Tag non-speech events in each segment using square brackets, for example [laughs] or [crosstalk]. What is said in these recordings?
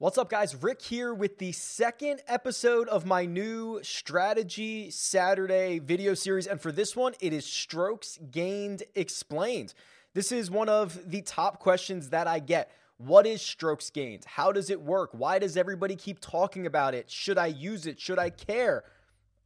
What's up, guys? Rick here with the second episode of my new Strategy Saturday video series. And for this one, it is Strokes Gained Explained. This is one of the top questions that I get. What is strokes gained? How does it work? Why does everybody keep talking about it? Should I use it? Should I care?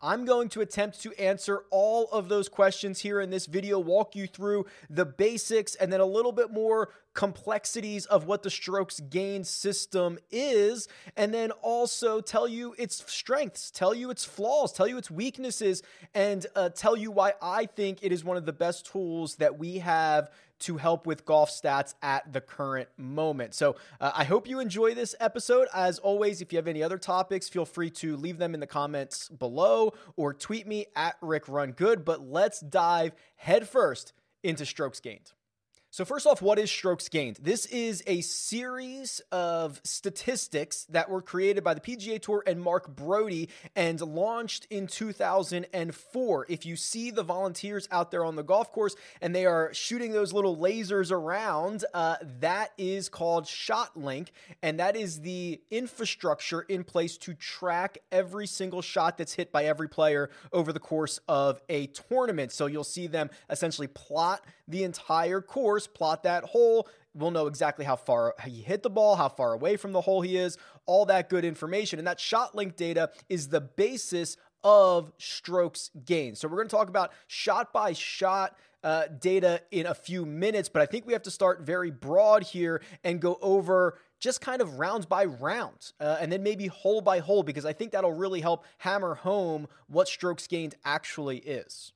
I'm going to attempt to answer all of those questions here in this video, walk you through the basics and then a little bit more complexities of what the strokes gain system is, and then also tell you its strengths, tell you its flaws, tell you its weaknesses, and uh, tell you why I think it is one of the best tools that we have to help with golf stats at the current moment. So uh, I hope you enjoy this episode. As always, if you have any other topics, feel free to leave them in the comments below or tweet me at Rick Run Good. But let's dive headfirst into strokes gained. So, first off, what is strokes gained? This is a series of statistics that were created by the PGA Tour and Mark Broadie and launched in 2004. If you see the volunteers out there on the golf course and they are shooting those little lasers around, uh, that is called ShotLink, and that is the infrastructure in place to track every single shot that's hit by every player over the course of a tournament. So, you'll see them essentially plot the entire course plot that hole. We'll know exactly how far he hit the ball, how far away from the hole he is, all that good information. And that ShotLink data is the basis of strokes gained. So we're going to talk about shot by shot uh, data in a few minutes, but I think we have to start very broad here and go over just kind of round by round uh, and then maybe hole by hole because I think that'll really help hammer home what strokes gained actually is.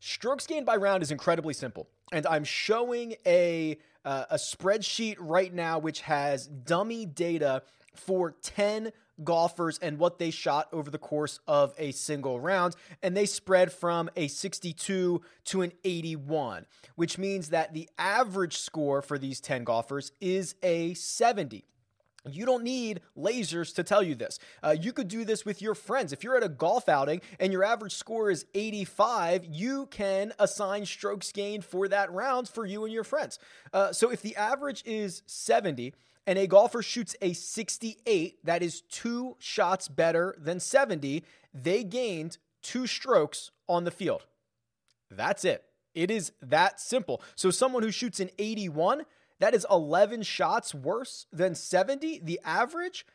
Strokes gained by round is incredibly simple. And I'm showing a, uh, a spreadsheet right now which has dummy data for 10 golfers and what they shot over the course of a single round. And they spread from a 62 to an 81, which means that the average score for these 10 golfers is a 70. You don't need lasers to tell you this. Uh, you could do this with your friends. If you're at a golf outing and your average score is 85, you can assign strokes gained for that round for you and your friends. Uh, so if the average is 70 and a golfer shoots a 68, that is two shots better than 70, they gained two strokes on the field. That's it. It is that simple. So someone who shoots an 81, that is 11 shots worse than 70. The average,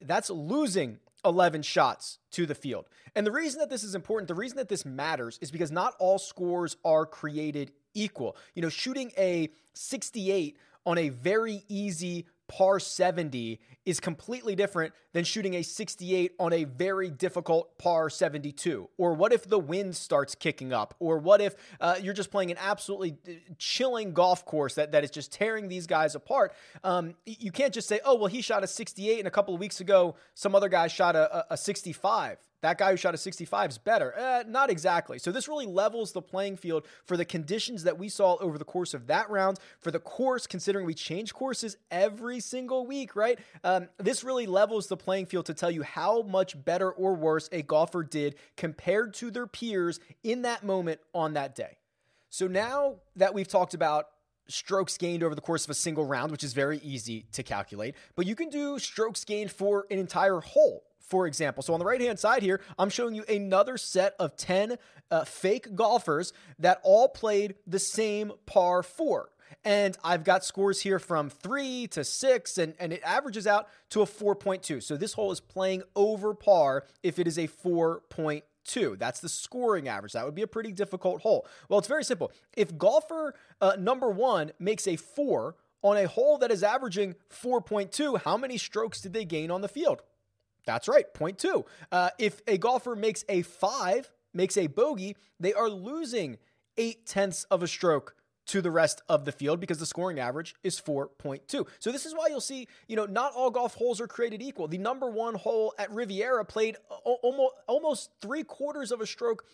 that's losing 11 shots to the field. And the reason that this is important, the reason that this matters is because not all scores are created equal. You know, shooting a 68 on a very easy par 70 is completely different than shooting a 68 on a very difficult par 72? Or what if the wind starts kicking up? Or what if uh, you're just playing an absolutely uh, chilling golf course that, that is just tearing these guys apart? Um, you can't just say, oh, well, he shot a 68 and a couple of weeks ago, some other guy shot a, a 65. That guy who shot a 65 is better. Eh, not exactly. So this really levels the playing field for the conditions that we saw over the course of that round. For the course, considering we change courses every single week, right? Um, this really levels the playing field to tell you how much better or worse a golfer did compared to their peers in that moment on that day. So now that we've talked about strokes gained over the course of a single round, which is very easy to calculate, but you can do strokes gained for an entire hole for example. So on the right hand side here, I'm showing you another set of 10 uh, fake golfers that all played the same par four. And I've got scores here from three to six, and, and it averages out to a 4.2. So this hole is playing over par if it is a 4.2. That's the scoring average. That would be a pretty difficult hole. Well, it's very simple. If golfer uh, number one makes a four on a hole that is averaging 4.2, how many strokes did they gain on the field? That's right, point two. Uh, if a golfer makes a five, makes a bogey, they are losing eight tenths of a stroke to the rest of the field because the scoring average is 4.2. So this is why you'll see, you know, not all golf holes are created equal. The number one hole at Riviera played almost almost three quarters of a stroke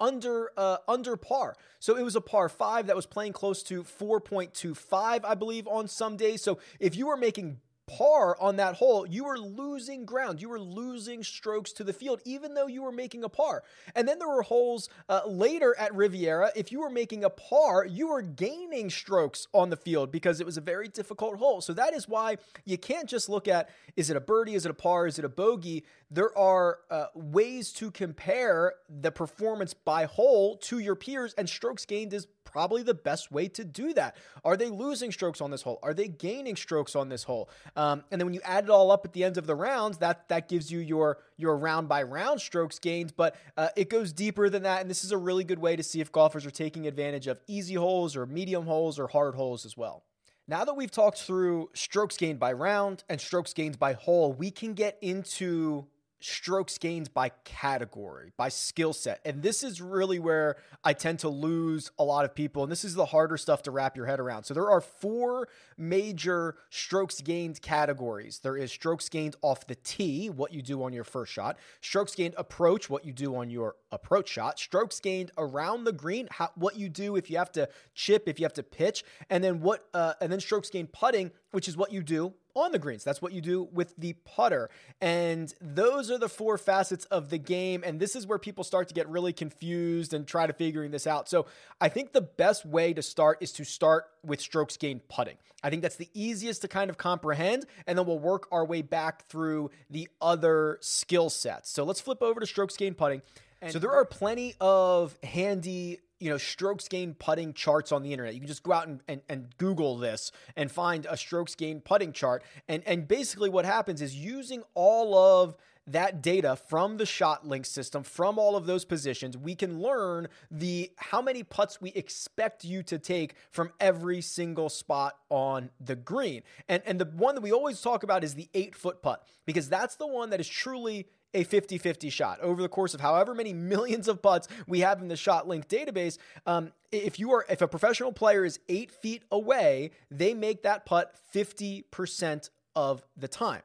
under uh, under par. So it was a par five that was playing close to 4.25, I believe, on some days. So if you were making par on that hole, you were losing ground. You were losing strokes to the field, even though you were making a par. And then there were holes uh, later at Riviera. If you were making a par, you were gaining strokes on the field because it was a very difficult hole. So that is why you can't just look at is it a birdie, is it a par, is it a bogey? There are uh, ways to compare the performance by hole to your peers, and strokes gained is probably the best way to do that. Are they losing strokes on this hole? Are they gaining strokes on this hole? Um, and then when you add it all up at the end of the rounds, that that gives you your your round by round strokes gained. But uh, it goes deeper than that, and this is a really good way to see if golfers are taking advantage of easy holes or medium holes or hard holes as well. Now that we've talked through strokes gained by round and strokes gained by hole, we can get into strokes gained by category, by skill set. And this is really where I tend to lose a lot of people. And this is the harder stuff to wrap your head around. So there are four major strokes gained categories there is strokes gained off the tee, what you do on your first shot, strokes gained approach, what you do on your approach shot, strokes gained around the green, how, what you do if you have to chip, if you have to pitch, and then what, uh, and then strokes gained putting, which is what you do on the greens. That's what you do with the putter. And those are the four facets of the game. And this is where people start to get really confused and try to figuring this out. So I think the best way to start is to start with strokes gained putting. I think that's the easiest to kind of comprehend. And then we'll work our way back through the other skill sets. So let's flip over to strokes gained putting. And so there are plenty of handy you know, strokes gained putting charts on the internet. You can just go out and, and, and, Google this and find a strokes gained putting chart. And, and basically, what happens is using all of that data from the ShotLink system, from all of those positions, we can learn the how many putts we expect you to take from every single spot on the green. And, and the one that we always talk about is the eight foot putt, because that's the one that is truly a 50 50 shot over the course of however many millions of putts we have in the ShotLink database. Um, if you are, if a professional player is eight feet away, they make that putt 50% of the time.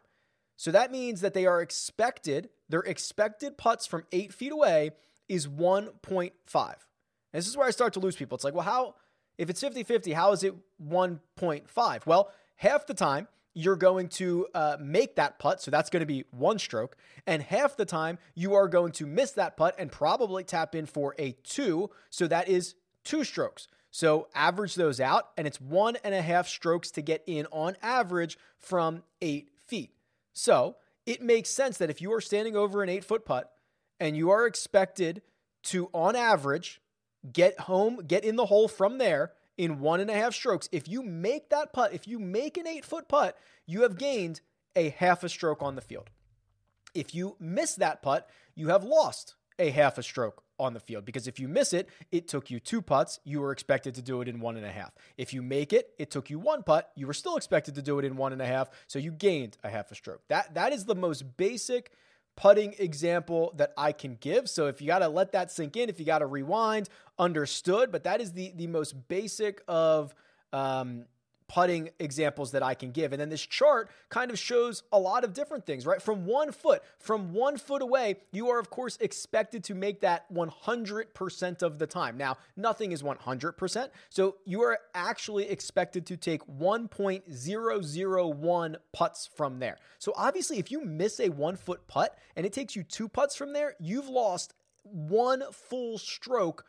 So that means that they are expected, their expected putts from eight feet away is 1.5. And this is where I start to lose people. It's like, well, how, if it's 50 50, how is it 1.5? Well, half the time, you're going to uh, make that putt. So that's going to be one stroke. And half the time, you are going to miss that putt and probably tap in for a two. So that is two strokes. So average those out, and it's one and a half strokes to get in on average from eight feet. So it makes sense that if you are standing over an eight foot putt and you are expected to, on average, get home, get in the hole from there in one and a half strokes. If you make that putt, if you make an eight foot putt, you have gained a half a stroke on the field. If you miss that putt, you have lost a half a stroke on the field because if you miss it, it took you two putts. You were expected to do it in one and a half. If you make it, it took you one putt. You were still expected to do it in one and a half. So you gained a half a stroke. That that is the most basic putting example that I can give. So if you got to let that sink in, if you got to rewind, understood. But that is the the most basic of um, putting examples that I can give. And then this chart kind of shows a lot of different things, right? From one foot, from one foot away, you are, of course, expected to make that 100% of the time. Now, nothing is 100%. So you are actually expected to take 1.001 putts from there. So obviously, if you miss a one foot putt and it takes you two putts from there, you've lost one full stroke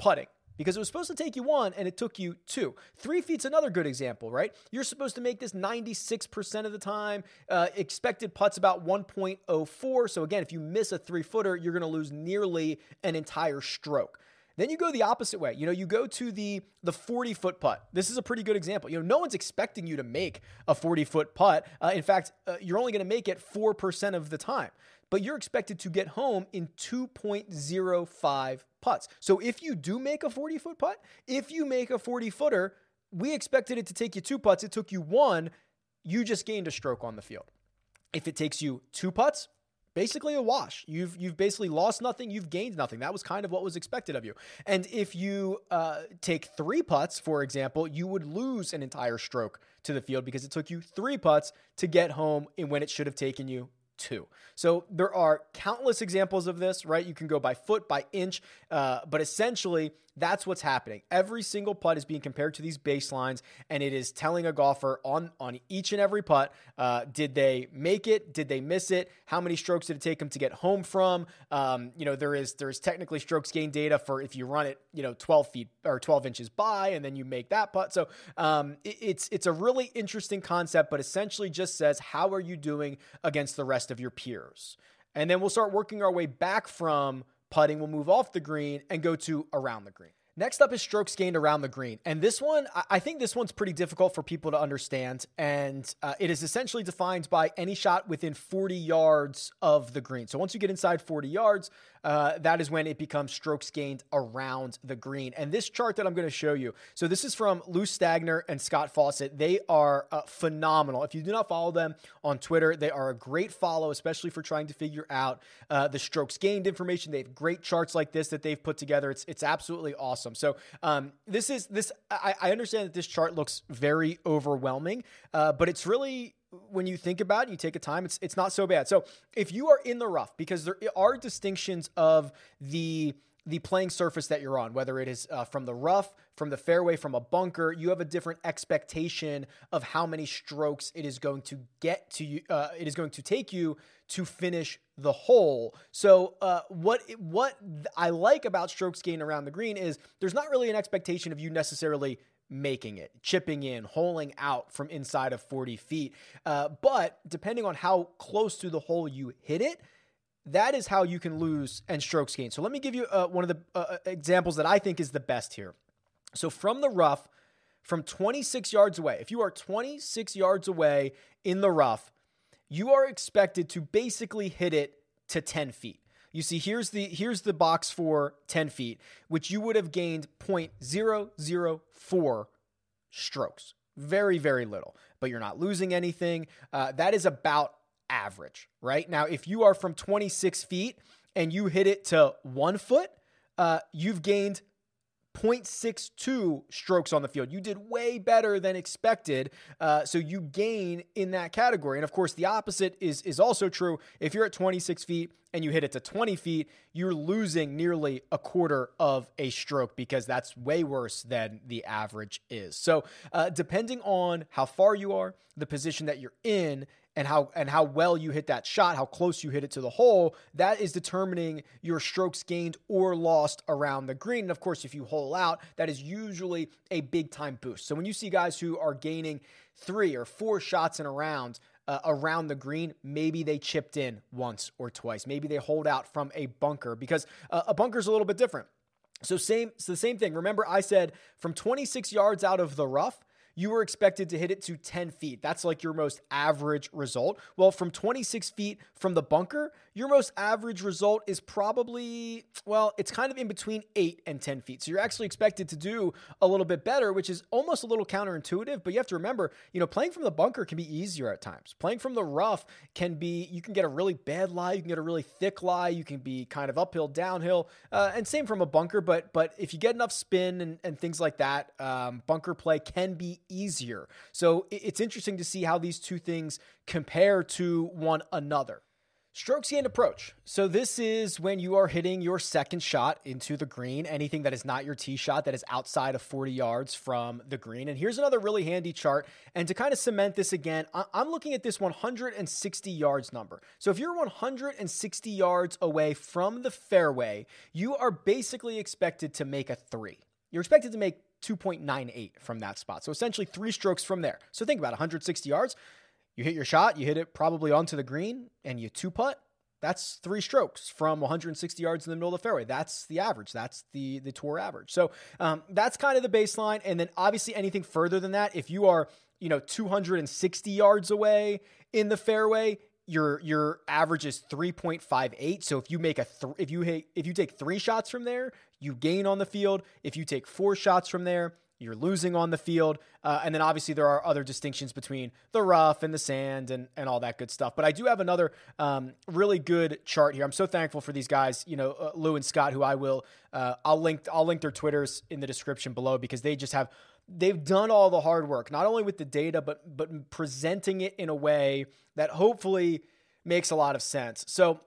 putting because it was supposed to take you one and it took you two. Three feet's another good example, right? You're supposed to make this 96% of the time. Uh, expected putts about 1.04. So again, if you miss a three footer, you're going to lose nearly an entire stroke. Then you go the opposite way. You know, you go to the the 40 foot putt. This is a pretty good example. You know, no one's expecting you to make a 40 foot putt. Uh, in fact, uh, you're only going to make it 4% of the time but you're expected to get home in 2.05 putts. So if you do make a 40 foot putt, if you make a 40 footer, we expected it to take you two putts. It took you one. You just gained a stroke on the field. If it takes you two putts, basically a wash. You've you've basically lost nothing. You've gained nothing. That was kind of what was expected of you. And if you uh, take three putts, for example, you would lose an entire stroke to the field because it took you three putts to get home, and when it should have taken you two. So there are countless examples of this, right? You can go by foot, by inch, uh, but essentially that's what's happening. Every single putt is being compared to these baselines, and it is telling a golfer on on each and every putt: uh, did they make it? Did they miss it? How many strokes did it take them to get home from? Um, you know, there is there is technically strokes gain data for if you run it, you know, 12 feet or 12 inches by, and then you make that putt. So um, it, it's it's a really interesting concept, but essentially just says how are you doing against the rest of your peers, and then we'll start working our way back from putting We'll move off the green and go to around the green. Next up is strokes gained around the green. And this one, I think this one's pretty difficult for people to understand. And uh, it is essentially defined by any shot within 40 yards of the green. So once you get inside 40 yards, uh, that is when it becomes strokes gained around the green. And this chart that I'm going to show you, so this is from Lou Stagner and Scott Fawcett. They are uh, phenomenal. If you do not follow them on Twitter, they are a great follow, especially for trying to figure out uh, the strokes gained information. They have great charts like this that they've put together. It's it's absolutely awesome. So um, this is this. I, I, understand that this chart looks very overwhelming, uh, but it's really when you think about it, you take a time, it's it's not so bad. So if you are in the rough, because there are distinctions of the the playing surface that you're on, whether it is uh, from the rough, from the fairway, from a bunker, you have a different expectation of how many strokes it is going to get to you. Uh, it is going to take you to finish the hole. So uh, what what I like about strokes gained around the green is there's not really an expectation of you necessarily making it, chipping in, holing out from inside of 40 feet. Uh, but depending on how close to the hole you hit it, that is how you can lose and strokes gain. So let me give you uh, one of the uh, uh examples that I think is the best here. So from the rough, from 26 yards away, if you are 26 yards away in the rough, you are expected to basically hit it to 10 feet. You see, here's the here's the box for 10 feet, which you would have gained 0.004 strokes. Very, very little, but you're not losing anything. Uh, that is about average, right? Now, if you are from 26 feet and you hit it to one foot, uh, you've gained 0.62 strokes on the field. You did way better than expected. Uh, so you gain in that category. And of course, the opposite is, is also true. If you're at 26 feet and you hit it to 20 feet, you're losing nearly a quarter of a stroke because that's way worse than the average is. So, uh, depending on how far you are, the position that you're in, and how and how well you hit that shot, how close you hit it to the hole, that is determining your strokes gained or lost around the green. And of course, if you hole out, that is usually a big time boost. So when you see guys who are gaining three or four shots in a round, uh, around the green, maybe they chipped in once or twice. Maybe they hold out from a bunker because uh, a bunker is a little bit different. So same, so the same thing. Remember, I said from 26 yards out of the rough, you were expected to hit it to 10 feet. That's like your most average result. Well, from 26 feet from the bunker, your most average result is probably, well, it's kind of in between 8 and 10 feet. So you're actually expected to do a little bit better, which is almost a little counterintuitive. But you have to remember, you know, playing from the bunker can be easier at times. Playing from the rough can be, you can get a really bad lie, you can get a really thick lie, you can be kind of uphill, downhill, uh, and same from a bunker. But but if you get enough spin and, and things like that, um, bunker play can be easier. So it's interesting to see how these two things compare to one another. Strokes gained approach. So this is when you are hitting your second shot into the green, anything that is not your tee shot that is outside of 40 yards from the green. And here's another really handy chart. And to kind of cement this again, I'm looking at this 160 yards number. So if you're 160 yards away from the fairway, you are basically expected to make a three. You're expected to make 2.98 from that spot. So essentially three strokes from there. So think about 160 yards. You hit your shot, you hit it probably onto the green, and you two putt. That's three strokes from 160 yards in the middle of the fairway. That's the average. That's the the tour average. So um, that's kind of the baseline. And then obviously anything further than that, if you are you know 260 yards away in the fairway, your your average is 3.58 so if you make a th- if you hit, if you take 3 shots from there you gain on the field if you take 4 shots from there you're losing on the field. Uh, and then obviously there are other distinctions between the rough and the sand and and all that good stuff. But I do have another um, really good chart here. I'm so thankful for these guys you know uh, Lou and Scott who I will uh, I'll link I'll link their twitters in the description below because they just have they've done all the hard work, not only with the data, but but presenting it in a way that hopefully makes a lot of sense. So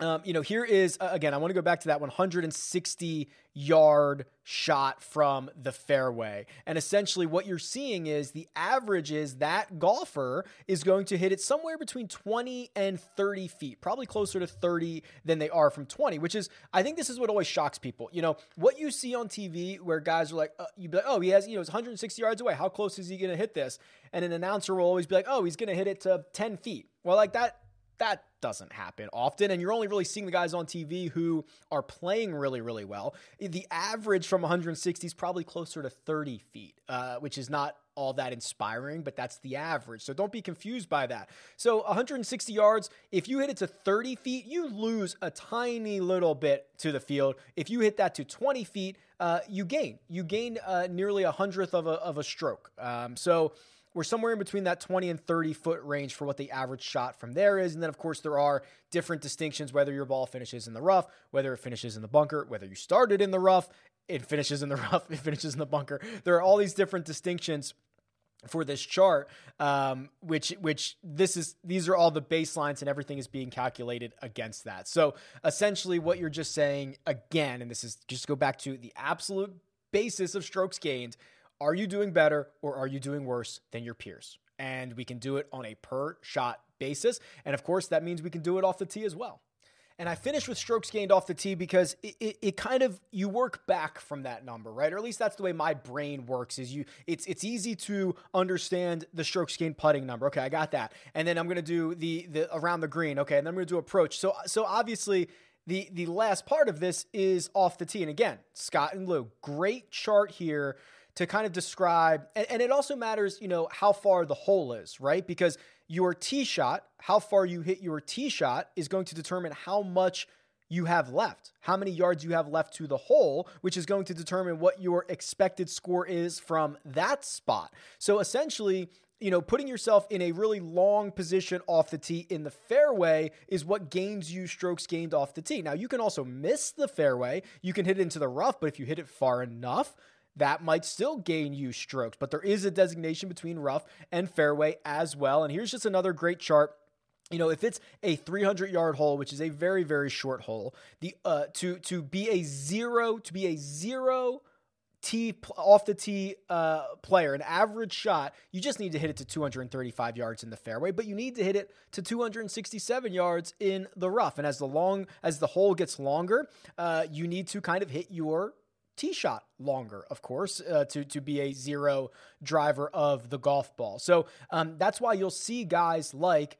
um, you know, here is again, I want to go back to that 160 yard shot from the fairway. And essentially, what you're seeing is the average is that golfer is going to hit it somewhere between 20 and 30 feet, probably closer to 30 than they are from 20, which is, I think this is what always shocks people. You know, what you see on TV where guys are like, uh, you be like, oh, he has, you know, it's 160 yards away. How close is he going to hit this? And an announcer will always be like, oh, he's going to hit it to 10 feet. Well, like that that doesn't happen often. And you're only really seeing the guys on TV who are playing really, really well. The average from 160 is probably closer to 30 feet, uh, which is not all that inspiring, but that's the average. So don't be confused by that. So 160 yards, if you hit it to 30 feet, you lose a tiny little bit to the field. If you hit that to 20 feet, uh, you gain. You gain uh, nearly a hundredth of a, of a stroke. Um, so we're somewhere in between that 20 and 30 foot range for what the average shot from there is. And then, of course, there are different distinctions whether your ball finishes in the rough, whether it finishes in the bunker, whether you started in the rough, it finishes in the [laughs] rough, it finishes in the bunker. There are all these different distinctions for this chart, um, which which this is these are all the baselines and everything is being calculated against that. So essentially, what you're just saying again, and this is just go back to the absolute basis of strokes gained are you doing better or are you doing worse than your peers? And we can do it on a per shot basis. And of course, that means we can do it off the tee as well. And I finished with strokes gained off the tee because it, it, it, kind of you work back from that number, right? Or at least that's the way my brain works. Is you it's it's easy to understand the strokes gained putting number. Okay, I got that. And then I'm gonna do the the around the green. Okay, and then I'm gonna do approach. So so obviously the the last part of this is off the tee. And again, Scott and Lou, great chart here to kind of describe, and, and it also matters, you know, how far the hole is, right? Because your tee shot, how far you hit your tee shot, is going to determine how much you have left, how many yards you have left to the hole, which is going to determine what your expected score is from that spot. So essentially, you know, putting yourself in a really long position off the tee in the fairway is what gains you strokes gained off the tee. Now, you can also miss the fairway. You can hit it into the rough, but if you hit it far enough, that might still gain you strokes. But there is a designation between rough and fairway as well. And here's just another great chart you know if it's a 300 yard hole which is a very very short hole the uh to to be a zero to be a zero tee off the tee uh, player an average shot you just need to hit it to 235 yards in the fairway but you need to hit it to 267 yards in the rough and as the long as the hole gets longer uh, you need to kind of hit your tee shot longer, of course, uh, to to be a zero driver of the golf ball. So um, that's why you'll see guys like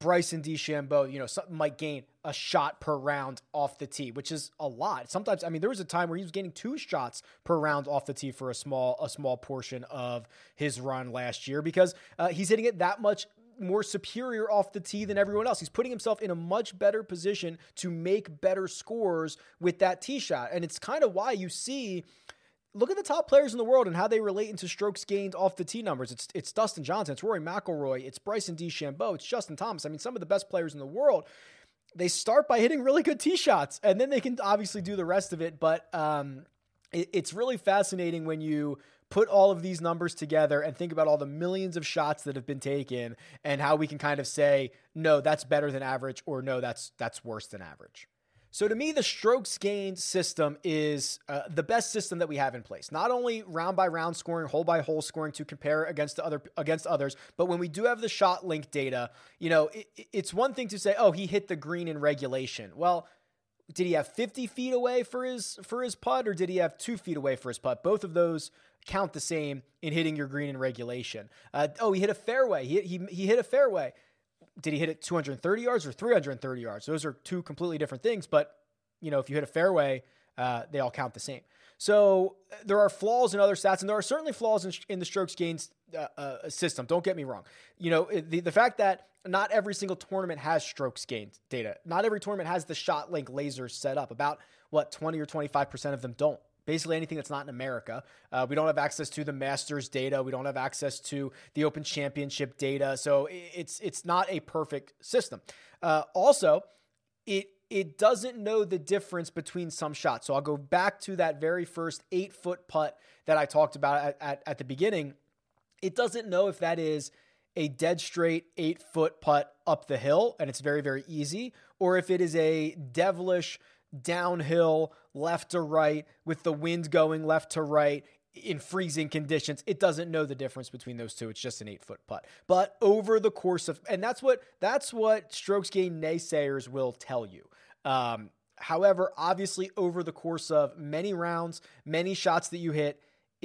Bryson DeChambeau, you know, something might gain a shot per round off the tee, which is a lot. Sometimes, I mean, there was a time where he was gaining two shots per round off the tee for a small a small portion of his run last year because uh, he's hitting it that much more superior off the tee than everyone else. He's putting himself in a much better position to make better scores with that tee shot. And it's kind of why you see look at the top players in the world and how they relate into strokes gained off the tee numbers. It's it's Dustin Johnson, it's Rory McIlroy, it's Bryson DeChambeau, it's Justin Thomas. I mean, some of the best players in the world. They start by hitting really good tee shots, and then they can obviously do the rest of it. But um, it, it's really fascinating when you put all of these numbers together and think about all the millions of shots that have been taken and how we can kind of say, no, that's better than average, or no, that's that's worse than average. So to me, the strokes gained system is uh, the best system that we have in place. Not only round by round scoring, hole by hole scoring to compare against other against others, but when we do have the ShotLink data, you know, it, it's one thing to say, oh, he hit the green in regulation. Well, did he have 50 feet away for his for his putt, or did he have two feet away for his putt? Both of those count the same in hitting your green in regulation. Uh, oh, he hit a fairway. He, he, he hit a fairway. Did he hit it 230 yards or 330 yards? Those are two completely different things. But, you know, if you hit a fairway, uh, they all count the same. So uh, there are flaws in other stats, and there are certainly flaws in, in the strokes gains uh, uh, system. Don't get me wrong. You know, the, the fact that not every single tournament has strokes gained data. Not every tournament has the ShotLink lasers set up. About what 20 or 25% of them don't basically anything that's not in America. Uh, we don't have access to the Masters data. We don't have access to the Open Championship data. So it's it's not a perfect system. Uh, also, it it doesn't know the difference between some shots. So I'll go back to that very first eight foot putt that I talked about at, at, at the beginning. It doesn't know if that is a dead straight eight foot putt up the hill and it's very, very easy, or if it is a devilish downhill left to right with the wind going left to right in freezing conditions, it doesn't know the difference between those two. It's just an eight foot putt. But over the course of, and that's what that's what strokes gain naysayers will tell you. Um, however, obviously, over the course of many rounds, many shots that you hit,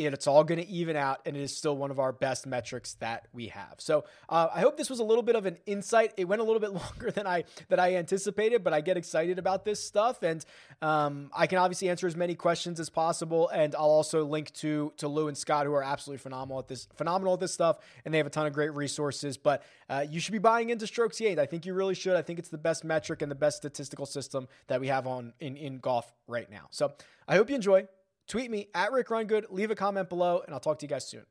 it's all going to even out, and it is still one of our best metrics that we have. So uh, I hope this was a little bit of an insight. It went a little bit [laughs] longer than I than I anticipated, but I get excited about this stuff, and um, I can obviously answer as many questions as possible. And I'll also link to to Lou and Scott, who are absolutely phenomenal at this phenomenal at this stuff, and they have a ton of great resources. But uh, you should be buying into strokes gained. I think you really should. I think it's the best metric and the best statistical system that we have on in in golf right now. So I hope you enjoy tweet me at Rick Rungood, leave a comment below, and I'll talk to you guys soon.